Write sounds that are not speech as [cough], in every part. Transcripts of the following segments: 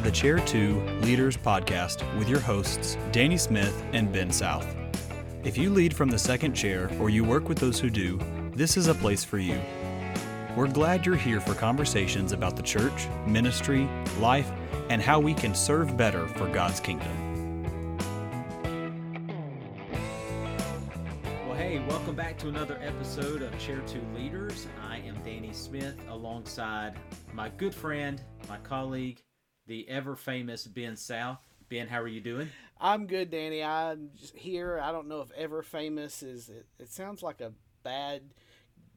to the Chair 2 Leaders Podcast with your hosts, Danny Smith and Ben South. If you lead from the second chair or you work with those who do, this is a place for you. We're glad you're here for conversations about the church, ministry, life, and how we can serve better for God's kingdom. Well, hey, welcome back to another episode of Chair 2 Leaders. I am Danny Smith alongside my good friend, my colleague, the ever famous Ben South. Ben, how are you doing? I'm good, Danny. I'm just here. I don't know if ever famous is. It, it sounds like a bad,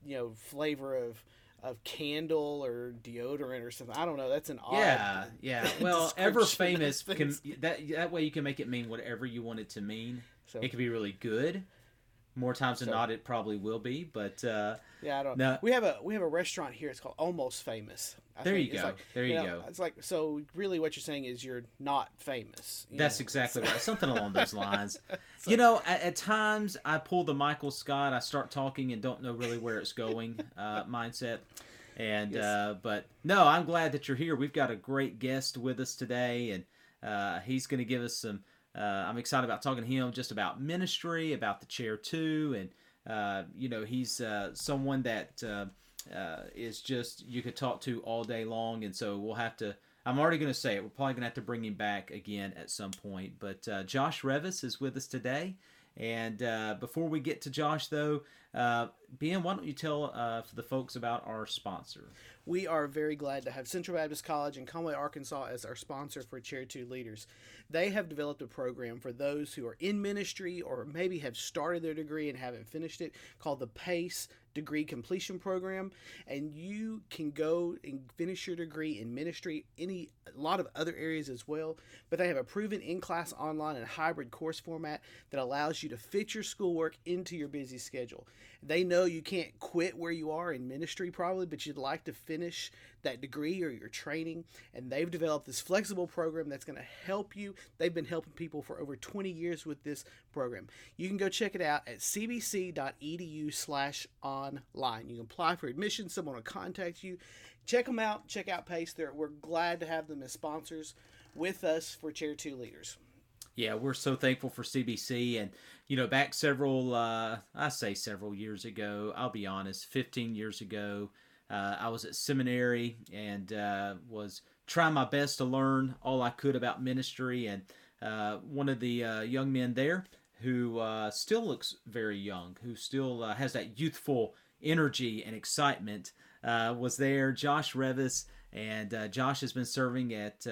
you know, flavor of of candle or deodorant or something. I don't know. That's an odd. Yeah, yeah. [laughs] Well, ever famous can that that way you can make it mean whatever you want it to mean. So- It could be really good. More times than So- not, it probably will be. But uh, Yeah, I don't. No. We have a we have a restaurant here. It's called Almost Famous. I There think. you It's go. Like, There you know, go. It's like so. Really, what you're saying is you're not famous. you That's know? exactly right. Something along [laughs] those lines. you know, at, at times I pull the Michael Scott. I start talking and don't know really where it's going [laughs] uh, mindset. And Yes. uh, but no, I'm glad that you're here. We've got a great guest with us today, and uh, he's going to give us some. Uh, I'm excited about talking to him just about ministry, about the chair two, and uh, you know he's uh, someone that uh, uh, is just you could talk to all day long, and so we'll have to. I'm already going to say it. We're probably going to have to bring him back again at some point. But uh, Josh Revis is with us today. And before we get to Josh, though, Ben, why don't you tell uh, the folks about our sponsor? We are very glad to have Central Baptist College in Conway, Arkansas as our sponsor for Chair 2 Leaders. They have developed a program for those who are in ministry or maybe have started their degree and haven't finished it called the PACE Degree Completion Program. And you can go and finish your degree in ministry, any a lot of other areas as well. But they have a proven in class, online, and hybrid course format that allows you to fit your schoolwork into your busy schedule. They know you can't quit where you are in ministry probably, but you'd like to finish that degree or your training. And they've developed this flexible program that's going to help you. They've been helping people for over 20 years with this program. You can go check it out at cbc.edu slash online. You can apply for admission. Someone will contact you. Check them out. Check out Pace. They're, we're glad to have them as sponsors with us for Chair 2 Leaders. Yeah, we're so thankful for CBC. And, you know, back several, uh, I say several years ago, I'll be honest, 15 years ago, uh, I was at seminary and uh, was trying my best to learn all I could about ministry. And uh, one of the uh, young men there who uh, still looks very young, who still uh, has that youthful energy and excitement, uh, was there. Josh Revis. And uh, Josh has been serving at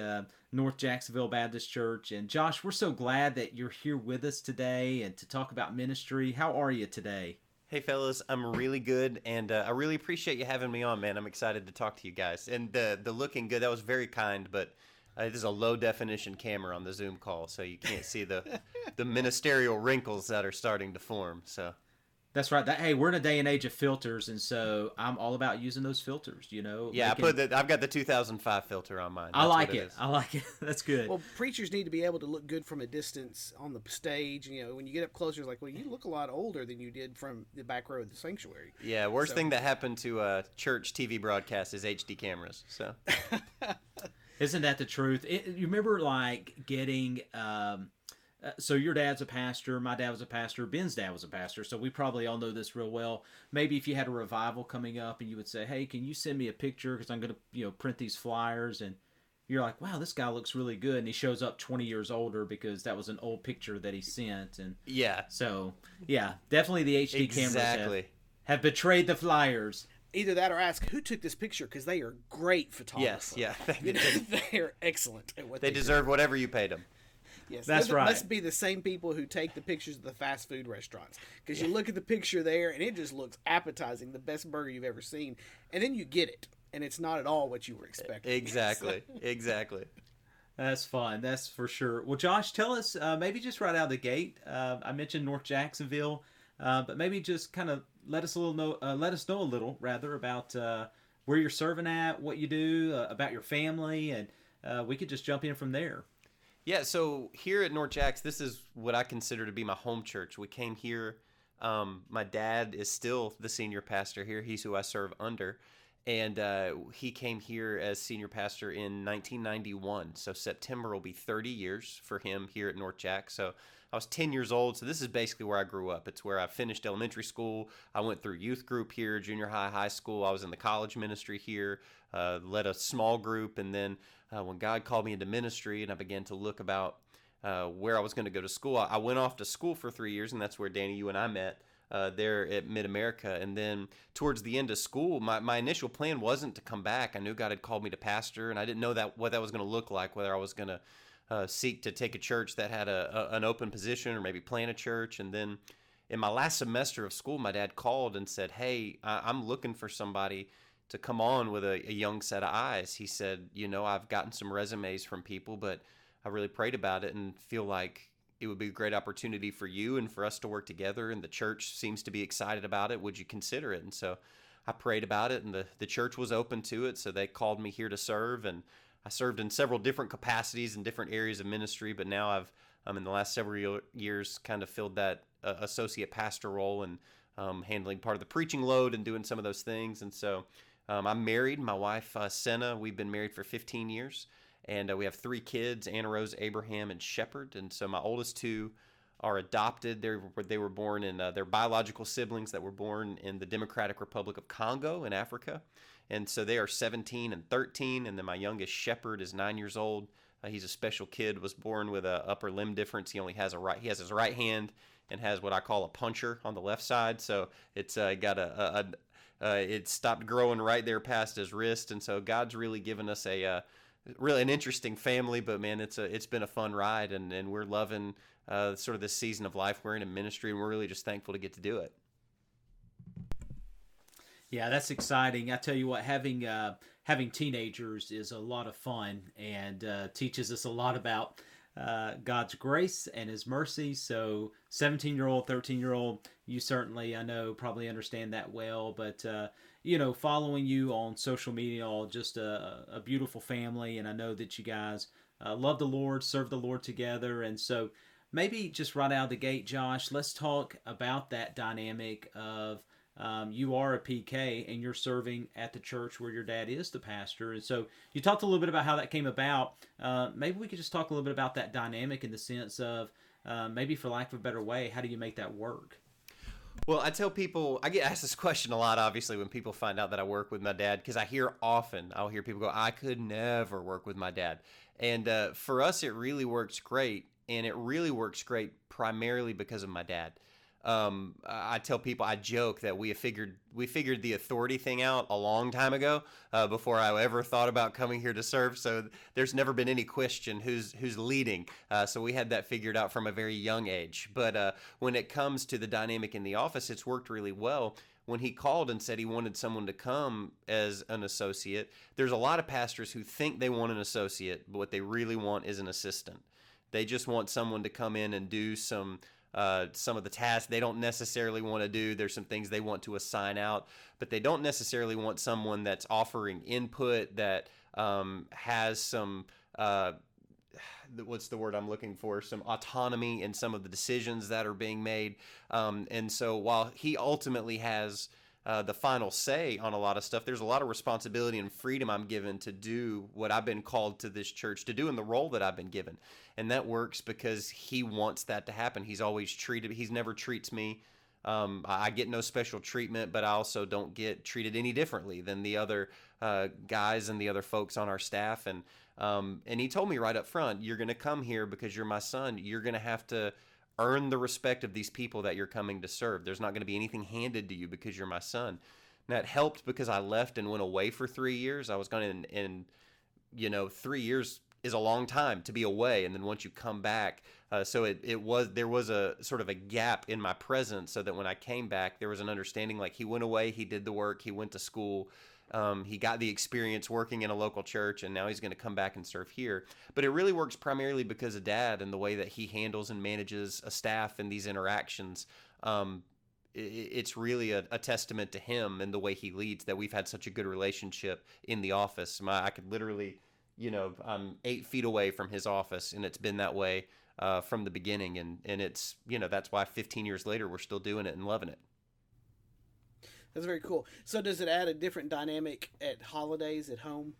North Jacksonville Baptist Church. And Josh, we're so glad that you're here with us today and to talk about ministry. How are you today? Hey fellas, I'm really good, and uh, I really appreciate you having me on, man. I'm excited to talk to you guys, and the the looking good that was very kind, but uh, this is a low definition camera on the Zoom call, so you can't see the [laughs] the ministerial wrinkles that are starting to form. So That's right. That hey, we're in a day and age of filters, and so I'm all about using those filters. You know. yeah, I put the, I've got the 2005 filter on mine. I like it. it. is. I like it. [laughs] That's good. Well, preachers need to be able to look good from a distance on the stage. You know, when you get up closer, it's like, well, you look a lot older than you did from the back row of the sanctuary. Yeah, worst So- thing that happened to uh, church TV broadcast is HD cameras. So [laughs] Isn't that the truth? It, you remember like getting. Um, uh, so your dad's a pastor. My dad was a pastor. Ben's dad was a pastor. So we probably all know this real well. Maybe if you had a revival coming up and you would say, "Hey, can you send me a picture? Because I'm going to, you know, print these flyers." And you're like, "Wow, this guy looks really good." And he shows up 20 years older because that was an old picture that he sent. And yeah, so, yeah, definitely the HD cameras have, have betrayed the flyers. Either that or ask who took this picture because they are great photographers. Yes, yeah. [laughs] You know, [laughs] they are excellent at what They they, do. deserve whatever you paid them. Yes, That's those right. Must be the same people who take the pictures of the fast food restaurants because you look at the picture there and it just looks appetizing, the best burger you've ever seen, and then you get it, and it's not at all what you were expecting. [laughs] Exactly, exactly. That's fun. That's for sure. Well, Josh, tell us uh, maybe just right out of the gate. Uh, I mentioned North Jacksonville, uh, but maybe just kind of let us a little know. Uh, let us know a little rather about uh, where you're serving at, what you do, uh, about your family, and uh, we could just jump in from there. Yeah, so here at North Jacks, this is what I consider to be my home church. We came here. Um, my dad is still the senior pastor here. He's who I serve under. and uh, he came here as senior pastor in 1991. So September will be 30 years for him here at North Jack. So I was 10 years old, so this is basically where I grew up. It's where I finished elementary school. I went through youth group here, junior high, high school. I was in the college ministry here, uh, led a small group, and then uh, when God called me into ministry and I began to look about uh, where I was going to go to school, I went off to school for three years, and that's where Danny, you and I met. Uh, there at Mid America. And then towards the end of school, my, my initial plan wasn't to come back. I knew God had called me to pastor, and I didn't know that what that was going to look like, whether I was going to uh, seek to take a church that had a, a, an open position or maybe plant a church. And then in my last semester of school, my dad called and said, Hey, I, am looking for somebody to come on with a, a young set of eyes. He said, You know, I've gotten some resumes from people, but I really prayed about it and feel like it would be a great opportunity for you and for us to work together. And the church seems to be excited about it. Would you consider it? And so I prayed about it, and the, the church was open to it. So they called me here to serve. And I served in several different capacities in different areas of ministry, but now I've um, in the last several years kind of filled that uh, associate pastor role and um, handling part of the preaching load and doing some of those things. And so um, I'm married. My wife uh, Senna. We've been married for 15 years, and uh, we have three kids: Anna Rose, Abraham, and Shepherd. And so my oldest two are adopted. They were, they were born in uh, their biological siblings that were born in the Democratic Republic of Congo in Africa. And so they are 17 and 13. And then my youngest Shepherd is nine years old. Uh, he's a special kid. Was born with a upper limb difference. He only has a right. He has his right hand and has what I call a puncher on the left side. So it's uh, got a, a, a uh, it stopped growing right there past his wrist. And so God's really given us a uh, really an interesting family. But man, it's a it's been a fun ride, and and we're loving uh, sort of this season of life we're in a ministry, and we're really just thankful to get to do it. Yeah, that's exciting. I tell you what, having uh, having teenagers is a lot of fun and uh, teaches us a lot about uh, God's grace and His mercy. So, seventeen year old, thirteen year old, you certainly I know probably understand that well. But uh, you know, following you on social media, all just a, a beautiful family, and I know that you guys uh, love the Lord, serve the Lord together, and so maybe just right out of the gate, Josh, let's talk about that dynamic of um, you are a PK and you're serving at the church where your dad is the pastor. And so you talked a little bit about how that came about. Uh, maybe we could just talk a little bit about that dynamic in the sense of uh, maybe, for lack of a better way, how do you make that work? Well, I tell people, I get asked this [laughs] question a lot, obviously, when people find out that I work with my dad, because I hear often, I'll hear people go, I could never work with my dad. And uh, for us, it really works great. And it really works great primarily because of my dad um, I tell people I joke that we figured we figured the authority thing out a long time ago uh, before I ever thought about coming here to serve. So there's never been any question who's who's leading. Uh, so we had that figured out from a very young age. But uh, when it comes to the dynamic in the office, it's worked really well. When he called and said he wanted someone to come as an associate, there's a lot of pastors who think they want an associate, but what they really want is an assistant. They just want someone to come in and do some uh, some of the tasks they don't necessarily want to do. There's some things they want to assign out, but they don't necessarily want someone that's offering input that um, has some. Uh, what's the word I'm looking for? Some autonomy in some of the decisions that are being made. Um, and so while he ultimately has uh, the final say on a lot of stuff. There's a lot of responsibility and freedom I'm given to do what I've been called to this church to do in the role that I've been given. And that works because he wants that to happen. He's always treated, he's never treats me. Um, I get no special treatment, but I also don't get treated any differently than the other uh, guys and the other folks on our staff. And um, and he told me right up front, you're going to come here because you're my son. You're going to have to earn the respect of these people that you're coming to serve. There's not going to be anything handed to you because you're my son. And that helped because I left and went away for three years. I was going to, and you know, three years is a long time to be away. And then once you come back, uh, so it, it was, there was a sort of a gap in my presence so that when I came back, there was an understanding like he went away, he did the work, he went to school. Um, he got the experience working in a local church, and now he's going to come back and serve here. But it really works primarily because of Dad and the way that he handles and manages a staff and these interactions. Um, it's really a, a, testament to him and the way he leads that we've had such a good relationship in the office. My, I could literally, you know, I'm eight feet away from his office, and it's been that way uh, from the beginning. And and it's you know that's why 15 years later we're still doing it and loving it. That's very cool. So does it add a different dynamic at holidays at home?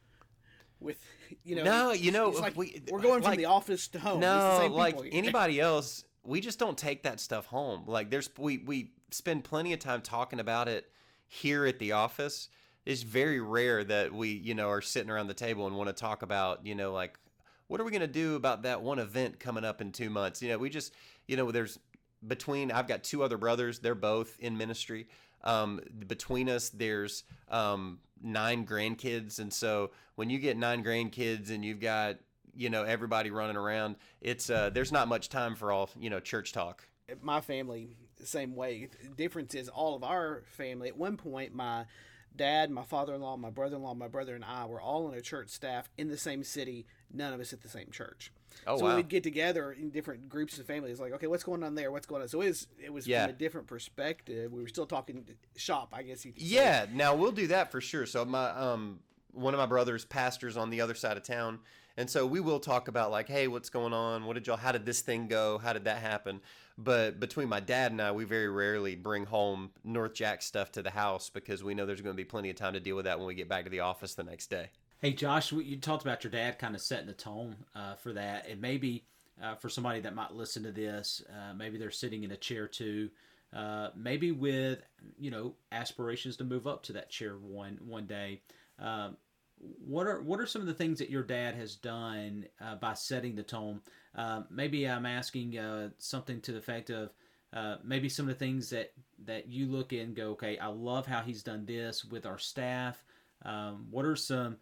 With you know, No, you know, it's like we- we're going from the office to home. No, like anybody else, we just don't take that stuff home. Like there's we we spend plenty of time talking about it here at the office. It's very rare that we, you know, are sitting around the table and want to talk about, you know, like what are we going to do about that one event coming up in 2 months? You know, we just, you know, there's between I've got two other brothers, they're both in ministry. Um, between us, there's um, nine grandkids, and so when you get nine grandkids and you've got you know everybody running around, it's uh, there's not much time for all you know church talk. my family same way. Difference is all of our family. At one point, my dad, my father-in-law, my brother-in-law, my brother, and I were all on a church staff in the same city. None of us at the same church. Oh so wow! we'd get together in different groups of families. Like, okay, what's going on there? What's going on? So it was it was Yeah. from a different perspective. We were still talking shop, I guess you could say. Yeah, now we'll do that for sure. So my um one of my brothers pastors on the other side of town. And so we will talk about like, hey, what's going on? What did y'all how did this thing go? How did that happen? But between my dad and I, we very rarely bring home North Jack stuff to the house because we know there's going to be plenty of time to deal with that when we get back to the office the next day. Hey, Josh, you talked about your dad kind of setting the tone uh, for that, and maybe uh, for somebody that might listen to this, uh, maybe they're sitting in a chair two, uh, maybe with you know aspirations to move up to that chair one one day. Um, what are what are some of the things that your dad has done uh, by setting the tone? Um, maybe I'm asking uh, something to the effect of uh, maybe some of the things that that you look in and go, okay, I love how he's done this with our staff. Um, what are some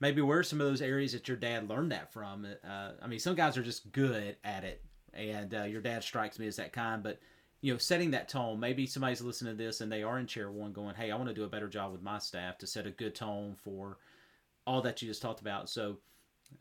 maybe where are some of those areas that your dad learned that from? Uh, I mean, some guys are just good at it, and uh, your dad strikes me as that kind. But you know, setting that tone. Maybe somebody's listening to this and they are in chair one, going, "Hey, I want to do a better job with my staff to set a good tone for all that you just talked about." So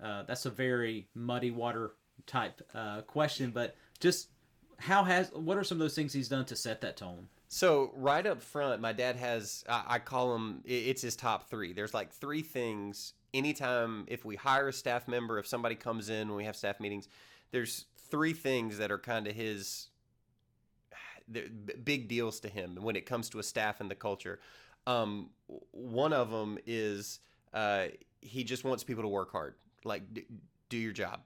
uh, that's a very muddy water type uh, question, but just how has what are some of those things he's done to set that tone? So right up front, my dad has I, call him it's his top three. There's like three things. Anytime if we hire a staff member, if somebody comes in when we have staff meetings, there's three things that are kind of his big deals to him when it comes to a staff and the culture. Um, one of them is uh, he just wants people to work hard, like d- do your job,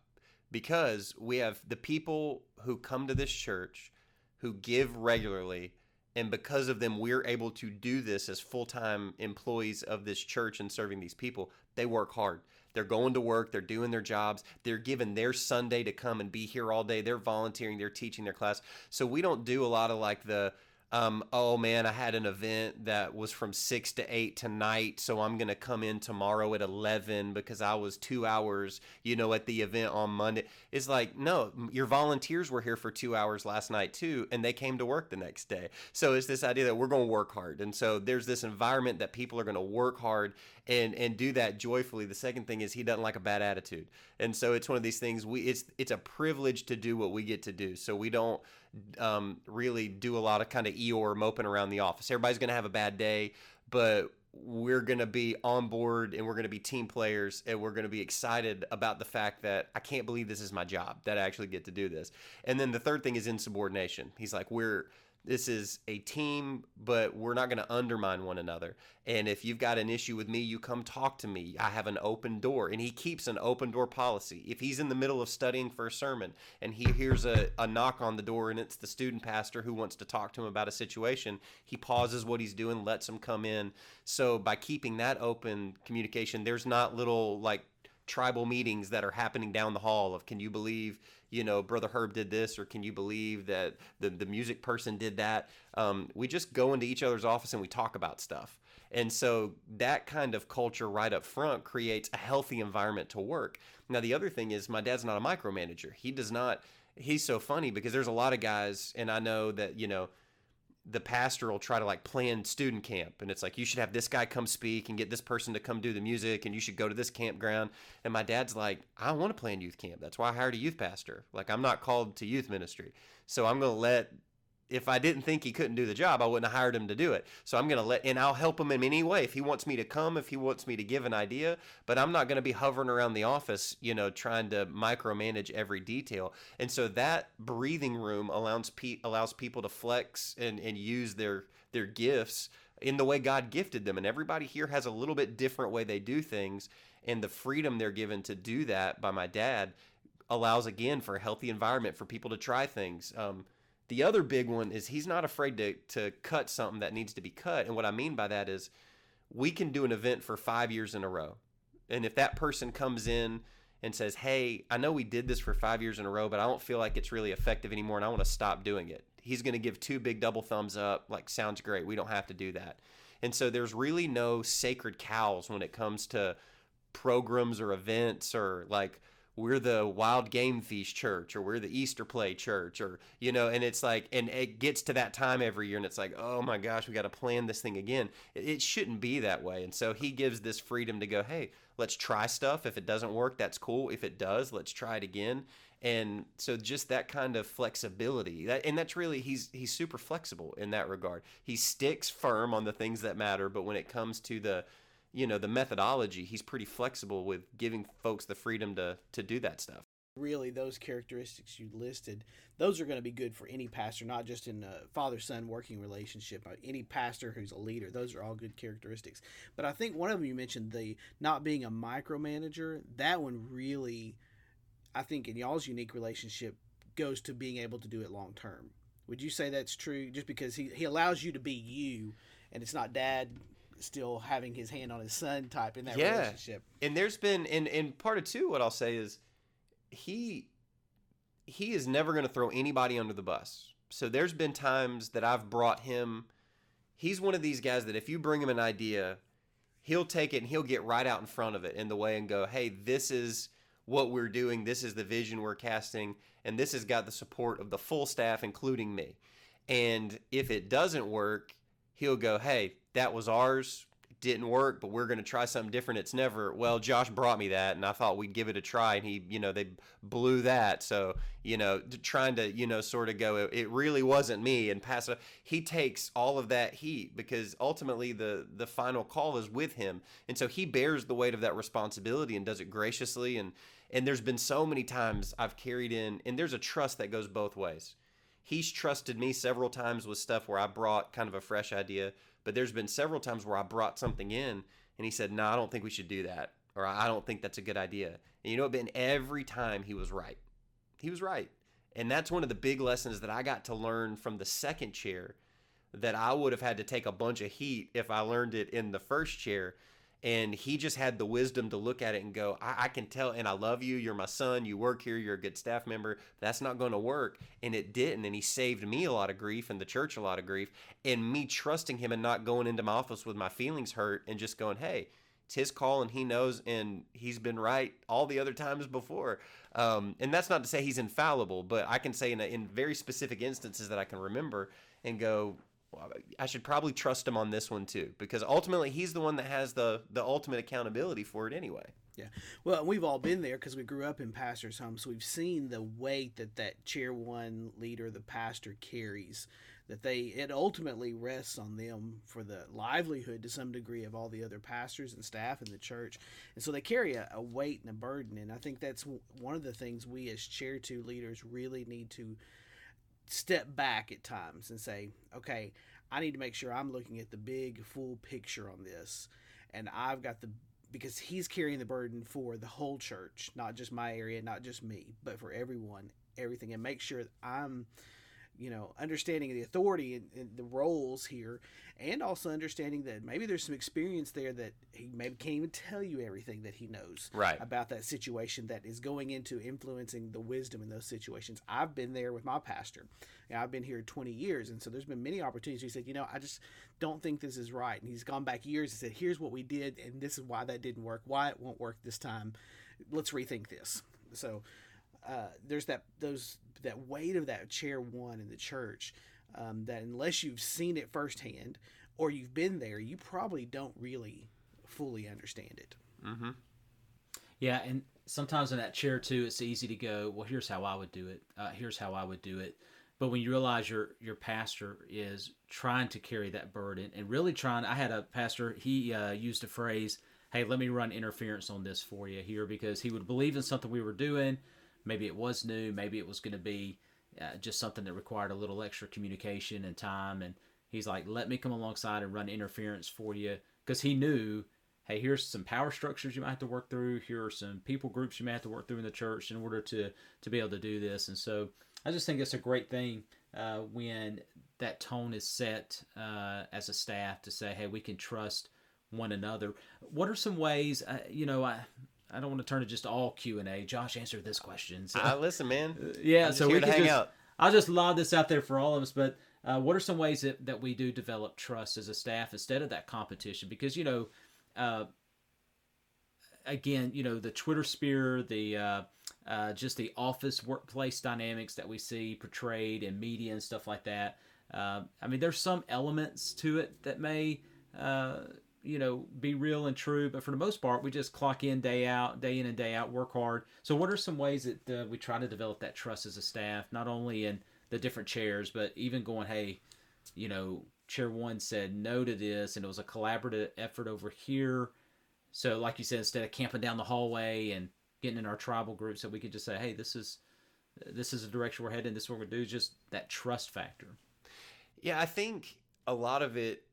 because we have the people who come to this church who give regularly and because of them we're able to do this as full-time employees of this church and serving these people. They work hard. They're going to work. They're doing their jobs. They're giving their sunday to come and be here all day. They're volunteering. They're teaching their class. So we don't do a lot of like the um, oh man, I had an event that was from six to eight tonight, so I'm gonna come in tomorrow at eleven because I was two hours, you know, at the event on Monday. It's like, no, your volunteers were here for two hours last night too, and they came to work the next day. So it's this idea that we're gonna work hard, and so there's this environment that people are gonna work hard and and do that joyfully. The second thing is he doesn't like a bad attitude, and so it's one of these things. We it's it's a privilege to do what we get to do, so we don't um, really do a lot of kind of Eeyore moping around the office. Everybody's going to have a bad day, but we're going to be on board and we're going to be team players and we're going to be excited about the fact that I can't believe this is my job that I actually get to do this. And then the third thing is insubordination. He's like, we're this is a team, but we're not going to undermine one another. And if you've got an issue with me, you come talk to me. I have an open door. And he keeps an open door policy. If he's in the middle of studying for a sermon and he hears a, a knock on the door and it's the student pastor who wants to talk to him about a situation, he pauses what he's doing, lets him come in. So by keeping that open communication, there's not little like tribal meetings that are happening down the hall of can you believe you know brother herb did this or can you believe that the, the music person did that? Um, we just go into each other's office and we talk about stuff. And so that kind of culture right up front creates a healthy environment to work. Now the other thing is my dad's not a micromanager. He does not he's so funny because there's a lot of guys and i know that you know the pastor will try to like plan student camp. And it's like you should have this guy come speak and get this person to come do the music and you should go to this campground. And my dad's like i want to plan youth camp. That's why i hired a youth pastor. Like i'm not called to youth ministry. So i'm going to let if i didn't think he couldn't do the job i wouldn't have hired him to do it so i'm going to let and i'll help him in any way if he wants me to come if he wants me to give an idea but i'm not going to be hovering around the office you know trying to micromanage every detail and so that breathing room allows pe- allows people to flex and, and use their their gifts in the way God gifted them. And everybody here has a little bit different way they do things. And the freedom they're given to do that by my dad allows, again, for a healthy environment for people to try things. Um, the other big one is he's not afraid to, to cut something that needs to be cut. And what I mean by that is we can do an event for five years in a row. And if that person comes in and says, Hey, I know we did this for five years in a row, but I don't feel like it's really effective anymore and I want to stop doing it. He's going to give two big double thumbs up, like, sounds great. We don't have to do that. And so there's really no sacred cows when it comes to programs or events or like, we're the wild game feast church or we're the easter play church or you know and it's like and it gets to that time every year and it's like oh my gosh we got to plan this thing again. It shouldn't be that way and so he gives this freedom to go hey let's try stuff. If it doesn't work that's cool. If it does let's try it again. And so just that kind of flexibility that and that's really he's he's super flexible in that regard. He sticks firm on the things that matter but when it comes to the you know the methodology he's pretty flexible with giving folks the freedom to to do that stuff. Really those characteristics you listed those are going to be good for any pastor not just in a father son working relationship any pastor who's a leader those are all good characteristics. But i think one of them you mentioned the not being a micromanager that one really i think in y'all's unique relationship goes to being able to do it long term would you say that's true? Just because he, he allows you to be you and it's not dad still having his hand on his son type in that yeah. relationship. And there's been in in part of two, what I'll say is he he is never going to throw anybody under the bus. So there's been times that I've brought him. He's one of these guys that if you bring him an idea, he'll take it and he'll get right out in front of it in the way and go, "Hey, this is what we're doing. This is the vision we're casting, and this has got the support of the full staff, including me." And if it doesn't work, he'll go, "Hey, that was ours didn't work, but we're going to try something different. It's never, well, Josh brought me that and I thought we'd give it a try and he, you know, they blew that. So, you know, trying to, you know, sort of go, it really wasn't me and pass it. He takes all of that heat because ultimately the, the final call is with him. And so he bears the weight of that responsibility and does it graciously. And, and there's been so many times I've carried in, and there's a trust that goes both ways. He's trusted me several times with stuff where I brought kind of a fresh idea but there's been several times where I brought something in and he said, "No, I don't think we should do that," or "I don't think that's a good idea." And you know, been every time he was right. He was right, and that's one of the big lessons that I got to learn from the second chair that I would have had to take a bunch of heat if I learned it in the first chair and he just had the wisdom to look at it and go I, I, can tell and i love you. You're my son. You work here. You're a good staff member. That's not going to work. And it didn't and he saved me a lot of grief and the church a lot of grief. And me trusting him and not going into my office with my feelings hurt and just going hey it's his call and he knows and he's been right all the other times before. Um, and that's not to say he's infallible but i can say in, a, in very specific instances that i can remember and go I should probably trust him on this one too, because ultimately he's the one that has the the ultimate accountability for it anyway. Yeah, well, we've all been there because we grew up in pastors' homes, so we've seen the weight that that chair one leader, the pastor, carries. That they it ultimately rests on them for the livelihood to some degree of all the other pastors and staff in the church, and so they carry a, a weight and a burden. And I think that's one of the things we as chair two leaders really need to step back at times and say, okay, I need to make sure I'm looking at the big full picture on this. And I've got the because he's carrying the burden for the whole church, not just my area, not just me, but for everyone, everything, and make sure I'm you know, understanding the authority and, and, the roles here, and also understanding that maybe there's some experience there that he maybe can't even tell you everything that he knows right. about that situation that is going into influencing the wisdom in those situations. I've been there with my pastor. and I've been here 20 years, and so there's been many opportunities. He said, you know, I just don't think this is right, and he's gone back years and said, here's what we did, and this is why that didn't work, why it won't work this time. Let's rethink this. So uh, there's that those that weight of that chair one in the church um, that unless you've seen it firsthand or you've been there, you probably don't really fully understand it. Mm-hmm. Yeah, and sometimes in that chair two, it's easy to go, well, here's how I would do it. Uh, here's how I would do it. But when you realize your your pastor is trying to carry that burden and really trying, I had a pastor. He uh, used a phrase, "Hey, let me run interference on this for you here," because he would believe in something we were doing maybe it was new, maybe it was going to be uh, just something that required a little extra communication and time. And he's like, let me come alongside and run interference for you because he knew, hey, here's some power structures you might have to work through. Here are some people groups you might have to work through in the church in order to to be able to do this. And so I just think it's a great thing uh, when that tone is set uh, as a staff to say, hey, we can trust one another. What are some ways? Uh, you know, I. I don't want to turn it just all Q and A. Josh, answer this question. So, I listen, man. [laughs] yeah, so we can hang just, out. I'll just lob this out there for all of us. But uh, what are some ways that, that we do develop trust as a staff instead of that competition? Because you know, uh, again, you know, the Twitter sphere, the uh, uh, just the office workplace dynamics that we see portrayed in media and stuff like that. Uh, I mean, there's some elements to it that may, uh, you know, be real and true, but for the most part, we just clock in day out, day in and day out, work hard. So, what are some ways that uh, we try to develop that trust as a staff, not only in the different chairs, but even going, hey, you know, chair one said no to this, and it was a collaborative effort over here. So, like you said, instead of camping down the hallway and getting in our tribal groups, that we could just say, hey, this is this is the direction we're heading. This is what we're gonna do. Just that trust factor. Yeah, I think a lot of it,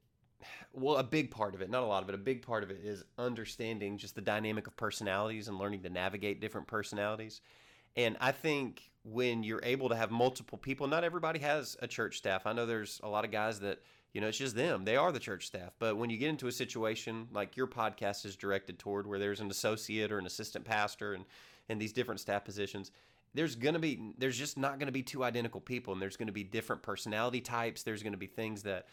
well, a big part of it, not a lot of it, a big part of it is understanding just the dynamic of personalities and learning to navigate different personalities. And I think when you're able to have multiple people, not everybody has a church staff. I know there's a lot of guys that, you know, it's just them. They are the church staff. But when you get into a situation like your podcast is directed toward where there's an associate or an assistant pastor and, and these different staff positions, there's going to be there's just not going to be two identical people and there's going to be different personality types there's going to be things that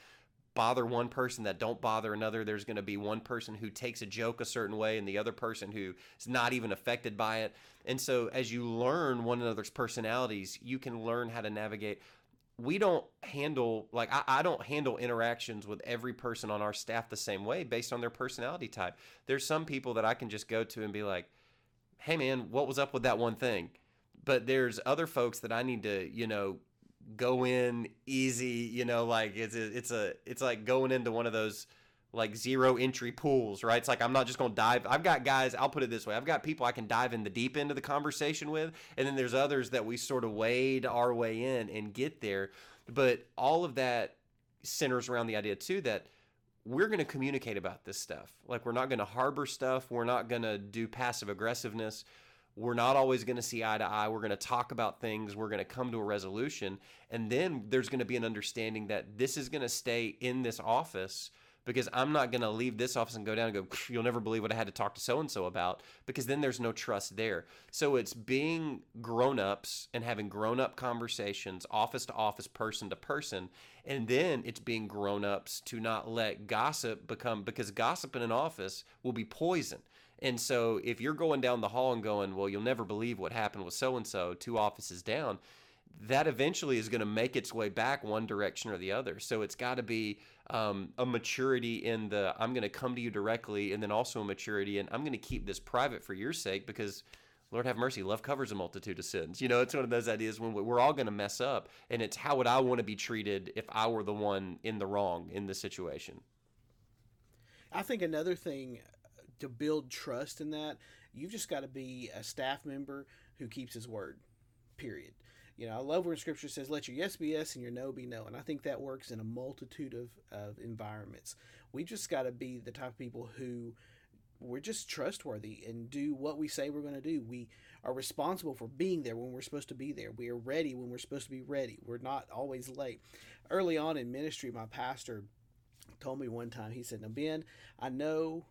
bother one person that don't bother another there's going to be one person who takes a joke a certain way and the other person who is not even affected by it. And so as you learn one another's personalities you can learn how to navigate. We don't handle like I, I, don't handle interactions with every person on our staff the same way based on their personality type. There's some people that i can just go to and be like hey man what was up with that one thing? But there's other folks that I need to, you know, go in easy, you know, like it's a, it's a it's like going into one of those like zero entry pools, right? It's like I'm not just going to dive. I've got guys, I'll put it this way. I've got people I can dive in the deep end of the conversation with, and then there's others that we sort of wade our way in and get there. But all of that centers around the idea too that we're going to communicate about this stuff. Like we're not going to harbor stuff, we're not going to do passive aggressiveness we're not always going to see eye to eye. We're going to talk about things. We're going to come to a resolution. And then there's going to be an understanding that this is going to stay in this office because I'm not going to leave this office and go down and go, you'll never believe what I had to talk to so and so about because then there's no trust there. So it's being grown ups and having grown up conversations, office to office, person to person. And then it's being grown ups to not let gossip become, because gossip in an office will be poison. And so if you're going down the hall and going, well, you'll never believe what happened with so and so, two offices down, that eventually is going to make its way back one direction or the other. So it's got to be um, a maturity in the I'm going to come to you directly, and then also a maturity and I'm going to keep this private for your sake because. Lord have mercy, love covers a multitude of sins. You know, it's one of those ideas when we're all going to mess up, and it's how would I want to be treated if I were the one in the wrong in the situation. I think another thing to build trust in that, you've just got to be a staff member who keeps his word. Period. You know, I love where Scripture says, "Let your yes be yes and your no be no," and I think that works in a multitude of, of environments. We just got to be the type of people who we're just trustworthy and do what we say we're going to do. We are responsible for being there when we're supposed to be there. We are ready when we're supposed to be ready. We're not always late. Early on in ministry, my pastor told me one time, he said, Now, Ben, I know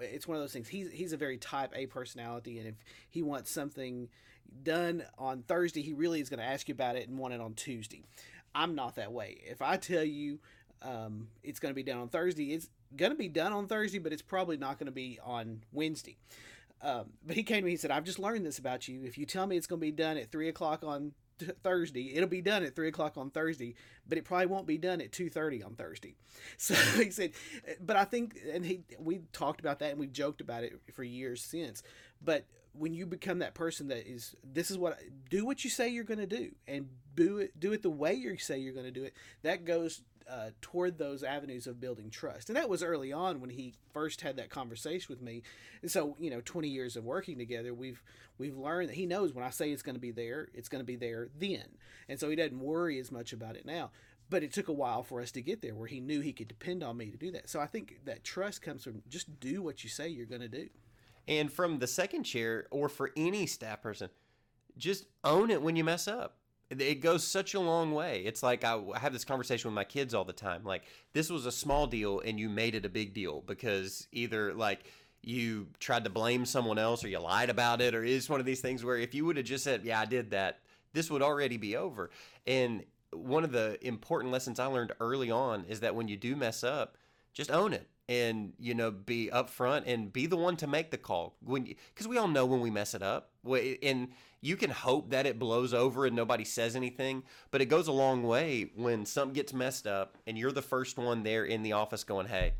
it's one of those things. He's he's a very type A personality, and if he wants something done on Thursday, he really is going to ask you about it and want it on Tuesday. I'm not that way. If I tell you um, it's going to be done on Thursday, it's going to be done on Thursday, but it's probably not going to be on Wednesday. Um, but he came to me. He said, "I've just learned this about you. If you tell me it's going to be done at three o'clock on Thursday. It'll be done at three o'clock on Thursday, but it probably won't be done at two thirty on Thursday. [laughs] So he said, but I think, and he we talked about that and we joked about it for years since. But when you become that person that is, this is what do what you say you're going to do, and do it do it the way you say you're going to do it. That goes uh, toward those avenues of building trust. And that was early on when he first had that conversation with me. And so, you know, 20 years of working together, we've we've learned that he knows when I say it's going to be there, it's going to be there then. And so he doesn't worry as much about it now. but it took a while for us to get there where he knew he could depend on me to do that. So I think that trust comes from just do what you say you're going to do. And from the second chair, or for any staff person, just own it when you mess up. It goes such a long way. It's like I have this conversation with my kids all the time. Like, this was a small deal and you made it a big deal because either like you tried to blame someone else or you lied about it, or it's one of these things where if you would have just said, Yeah, I did that, this would already be over. And one of the important lessons I learned early on is that when you do mess up, just own it and you know be upfront and be the one to make the call when because we all know when we mess it up and you can hope that it blows over and nobody says anything but it goes a long way when something gets messed up and you're the first one there in the office going hey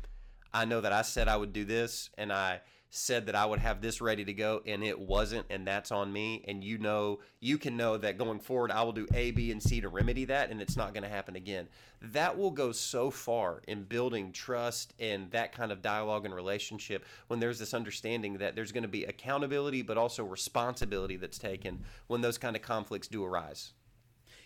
i know that i said i would do this and i said that I would have this ready to go and it wasn't, and that's on me. And you know, you can know that going forward, I will do A, B, and C to remedy that, and it's not going to happen again. That will go so far in building trust and that kind of dialogue and relationship when there's this understanding that there's going to be accountability, but also responsibility that's taken when those kind of conflicts do arise.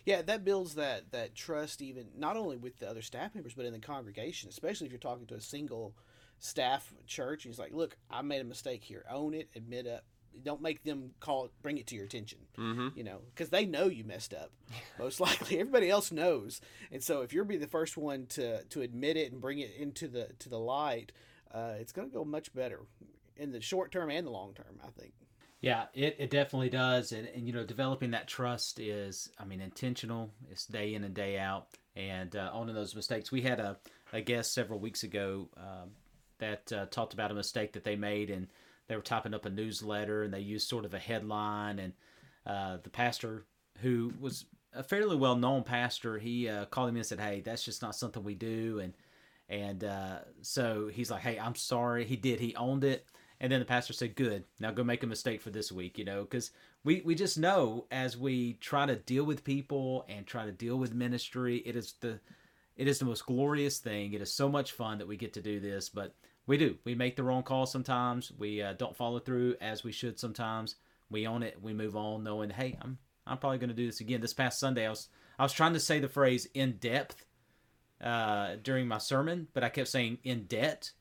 Yeah, that builds that that trust even not only with the other staff members, but in the congregation, especially if you're talking to a single staff church. He's like, "Look, I made a mistake here. Own it. Admit up. Don't make them call it, bring it to your attention. Mm-hmm. You know, because they know you messed up. [laughs] Most likely, everybody else knows. And so, if you're be the first one to to admit it and bring it into the to the light, uh, it's going to go much better in the short term and the long term. I think. Yeah, it, it definitely does. And, and, you know, developing that trust is, I mean, intentional. It's day in and day out. And uh, owning those mistakes. We had a, a guest several weeks ago um, that uh, talked about a mistake that they made, and they were typing up a newsletter, and they used sort of a headline, and uh, the pastor who was a fairly well known pastor, he uh, called him and said, "Hey, that's just not something we do," and and uh, so he's like, "Hey, I'm sorry." He did. He owned it. And then the pastor said, "Good. Now go make a mistake for this week." You know, because we we just know as we try to deal with people and try to deal with ministry, it is the it is the most glorious thing. It is so much fun that we get to do this, but we do. We make the wrong call sometimes. We uh, don't follow through as we should sometimes. We own it. We move on, knowing, hey, I'm I'm probably going to do this again. This past Sunday, I was I was trying to say the phrase in depth uh, during my sermon, but I kept saying in debt.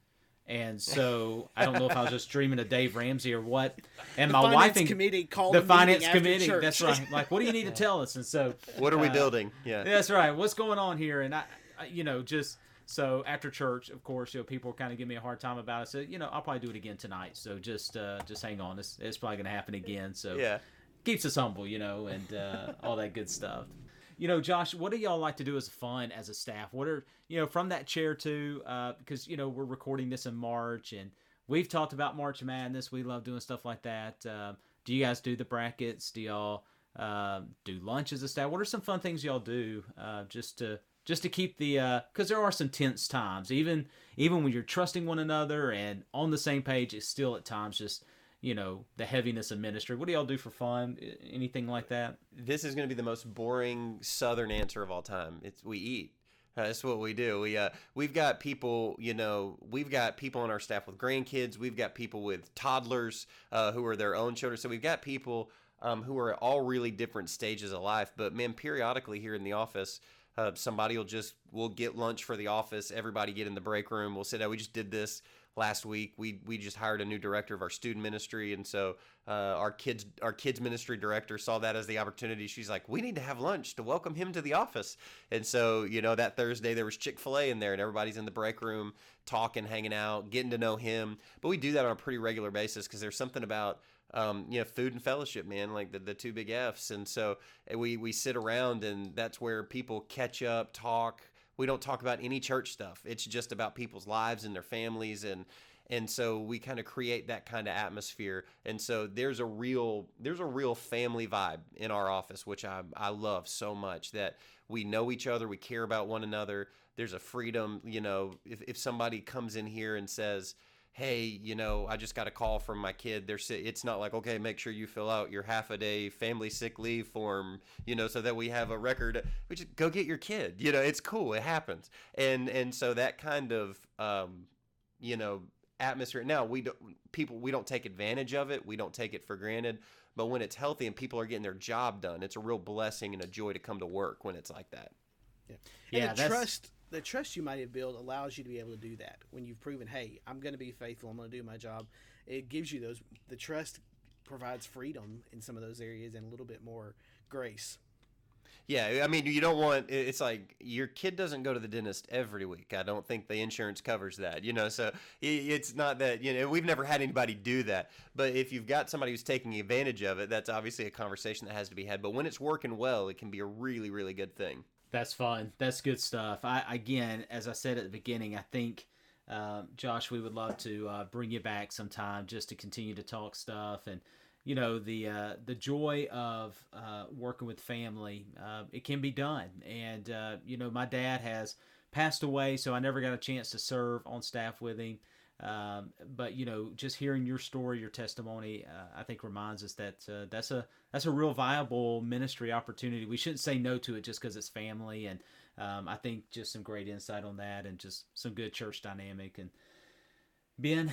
And so I don't know if I was just dreaming of Dave Ramsey or what. And the my wife and committee called the finance committee. Church. That's right. Like, what do you need to tell us? And so, what are we uh, building? Yeah, that's right. What's going on here? And I, I you know, just so after church, of course, you know, people kind of give me a hard time about it. So you know, I'll probably do it again tonight. So just uh, just hang on. It's, it's probably going to happen again. So yeah, keeps us humble, you know, and uh, all that good stuff. You know, Josh, what do y'all like to do as fun as a staff? What are you know from that chair two? Uh, because you know we're recording this in March, and we've talked about March Madness. We love doing stuff like that. Uh, do you guys do the brackets? Do y'all uh, do lunch as a staff? What are some fun things y'all do uh, just to just to keep the because uh, there are some tense times even even when you're trusting one another and on the same page it's still at times just you know the heaviness of ministry what do y'all do for fun anything like that this is going to be the most boring southern answer of all time it's we eat that's what we do. We uh, we've got people, you know, we've got people on our staff with grandkids. We've got people with toddlers uh, who are their own children. So we've got people um, who are at all really different stages of life. But man, periodically here in the office, uh, somebody will just we'll get lunch for the office. Everybody get in the break room. We'll sit down. We just did this last week. We we just hired a new director of our student ministry, and so uh, our kids our kids ministry director saw that as the opportunity. She's like, we need to have lunch to welcome him to the office. And so you know that Thursday there was Chick fil A in there, and everybody's in the break room talking, hanging out, getting to know him. But we do that on a pretty regular basis because there's something about um, you know, food and fellowship, man, like the, the two big F's. And so we, we sit around and that's where people catch up, talk. We don't talk about any church stuff. It's just about people's lives and their families. And, and so we kind of create that kind of atmosphere. And so there's a real, there's a real family vibe in our office, which I, I love so much that we know each other. We care about one another. There's a freedom, you know, if, if somebody comes in here and says, hey, you know, I just got a call from my kid. They're it's not like okay, make sure you fill out your half a day family sick leave form, you know, so that we have a record. We just go get your kid. You know, it's cool. It happens, and and so that kind of um, you know atmosphere. Now we don't people we don't take advantage of it. We don't take it for granted. But when it's healthy and people are getting their job done, it's a real blessing and a joy to come to work when it's like that. Yeah, Yeah, and the that's- trust the trust you might have built allows you to be able to do that when you've proven, hey, I'm going to be faithful. I'm going to do my job. It gives you those. The trust provides freedom in some of those areas and a little bit more grace. Yeah, I mean, you don't want. It's like your kid doesn't go to the dentist every week. I don't think the insurance covers that. You know, so it's not that. You know, we've never had anybody do that. But if you've got somebody who's taking advantage of it, that's obviously a conversation that has to be had. But when it's working well, it can be a really, really good thing. That's fun. That's good stuff. I again, as I said at the beginning, I think um, Josh, we would love to uh, bring you back sometime just to continue to talk stuff and you know the uh, the joy of uh, working with family. Uh, it can be done, and uh, you know my dad has passed away, so I never got a chance to serve on staff with him. Um, but you know, just hearing your story, your testimony, uh, I think reminds us that uh, that's a that's a real viable ministry opportunity. We shouldn't say no to it just because it's family, and um, I think just some great insight on that, and just some good church dynamic. And Ben,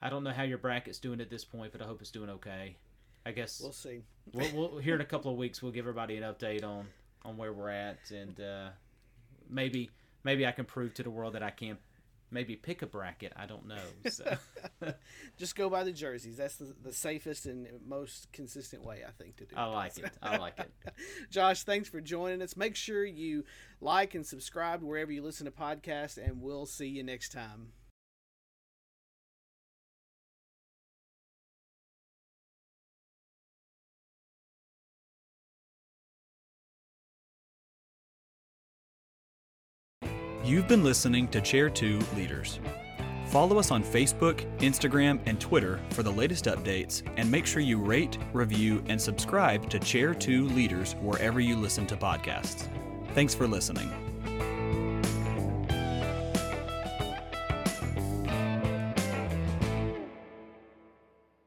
I don't know how your bracket's doing at this point, but I hope it's doing okay. I guess We'll see. we'll, we'll [laughs] here in a couple of weeks we'll give everybody an update on on where we're at, and uh, maybe maybe I can prove to the world that I can maybe pick a bracket. I don't know. So. [laughs] Just go by the jerseys. That's the, the safest and most consistent way, I think, to do I like it. I like it. [laughs] Josh, thanks for joining us. Make sure you like and subscribe wherever you listen to podcasts, and we'll see you next time. You've been listening to Chair 2 Leaders. Follow us on Facebook, Instagram, and Twitter for the latest updates, and make sure you rate, review, and subscribe to Chair 2 Leaders wherever you listen to podcasts. Thanks for listening.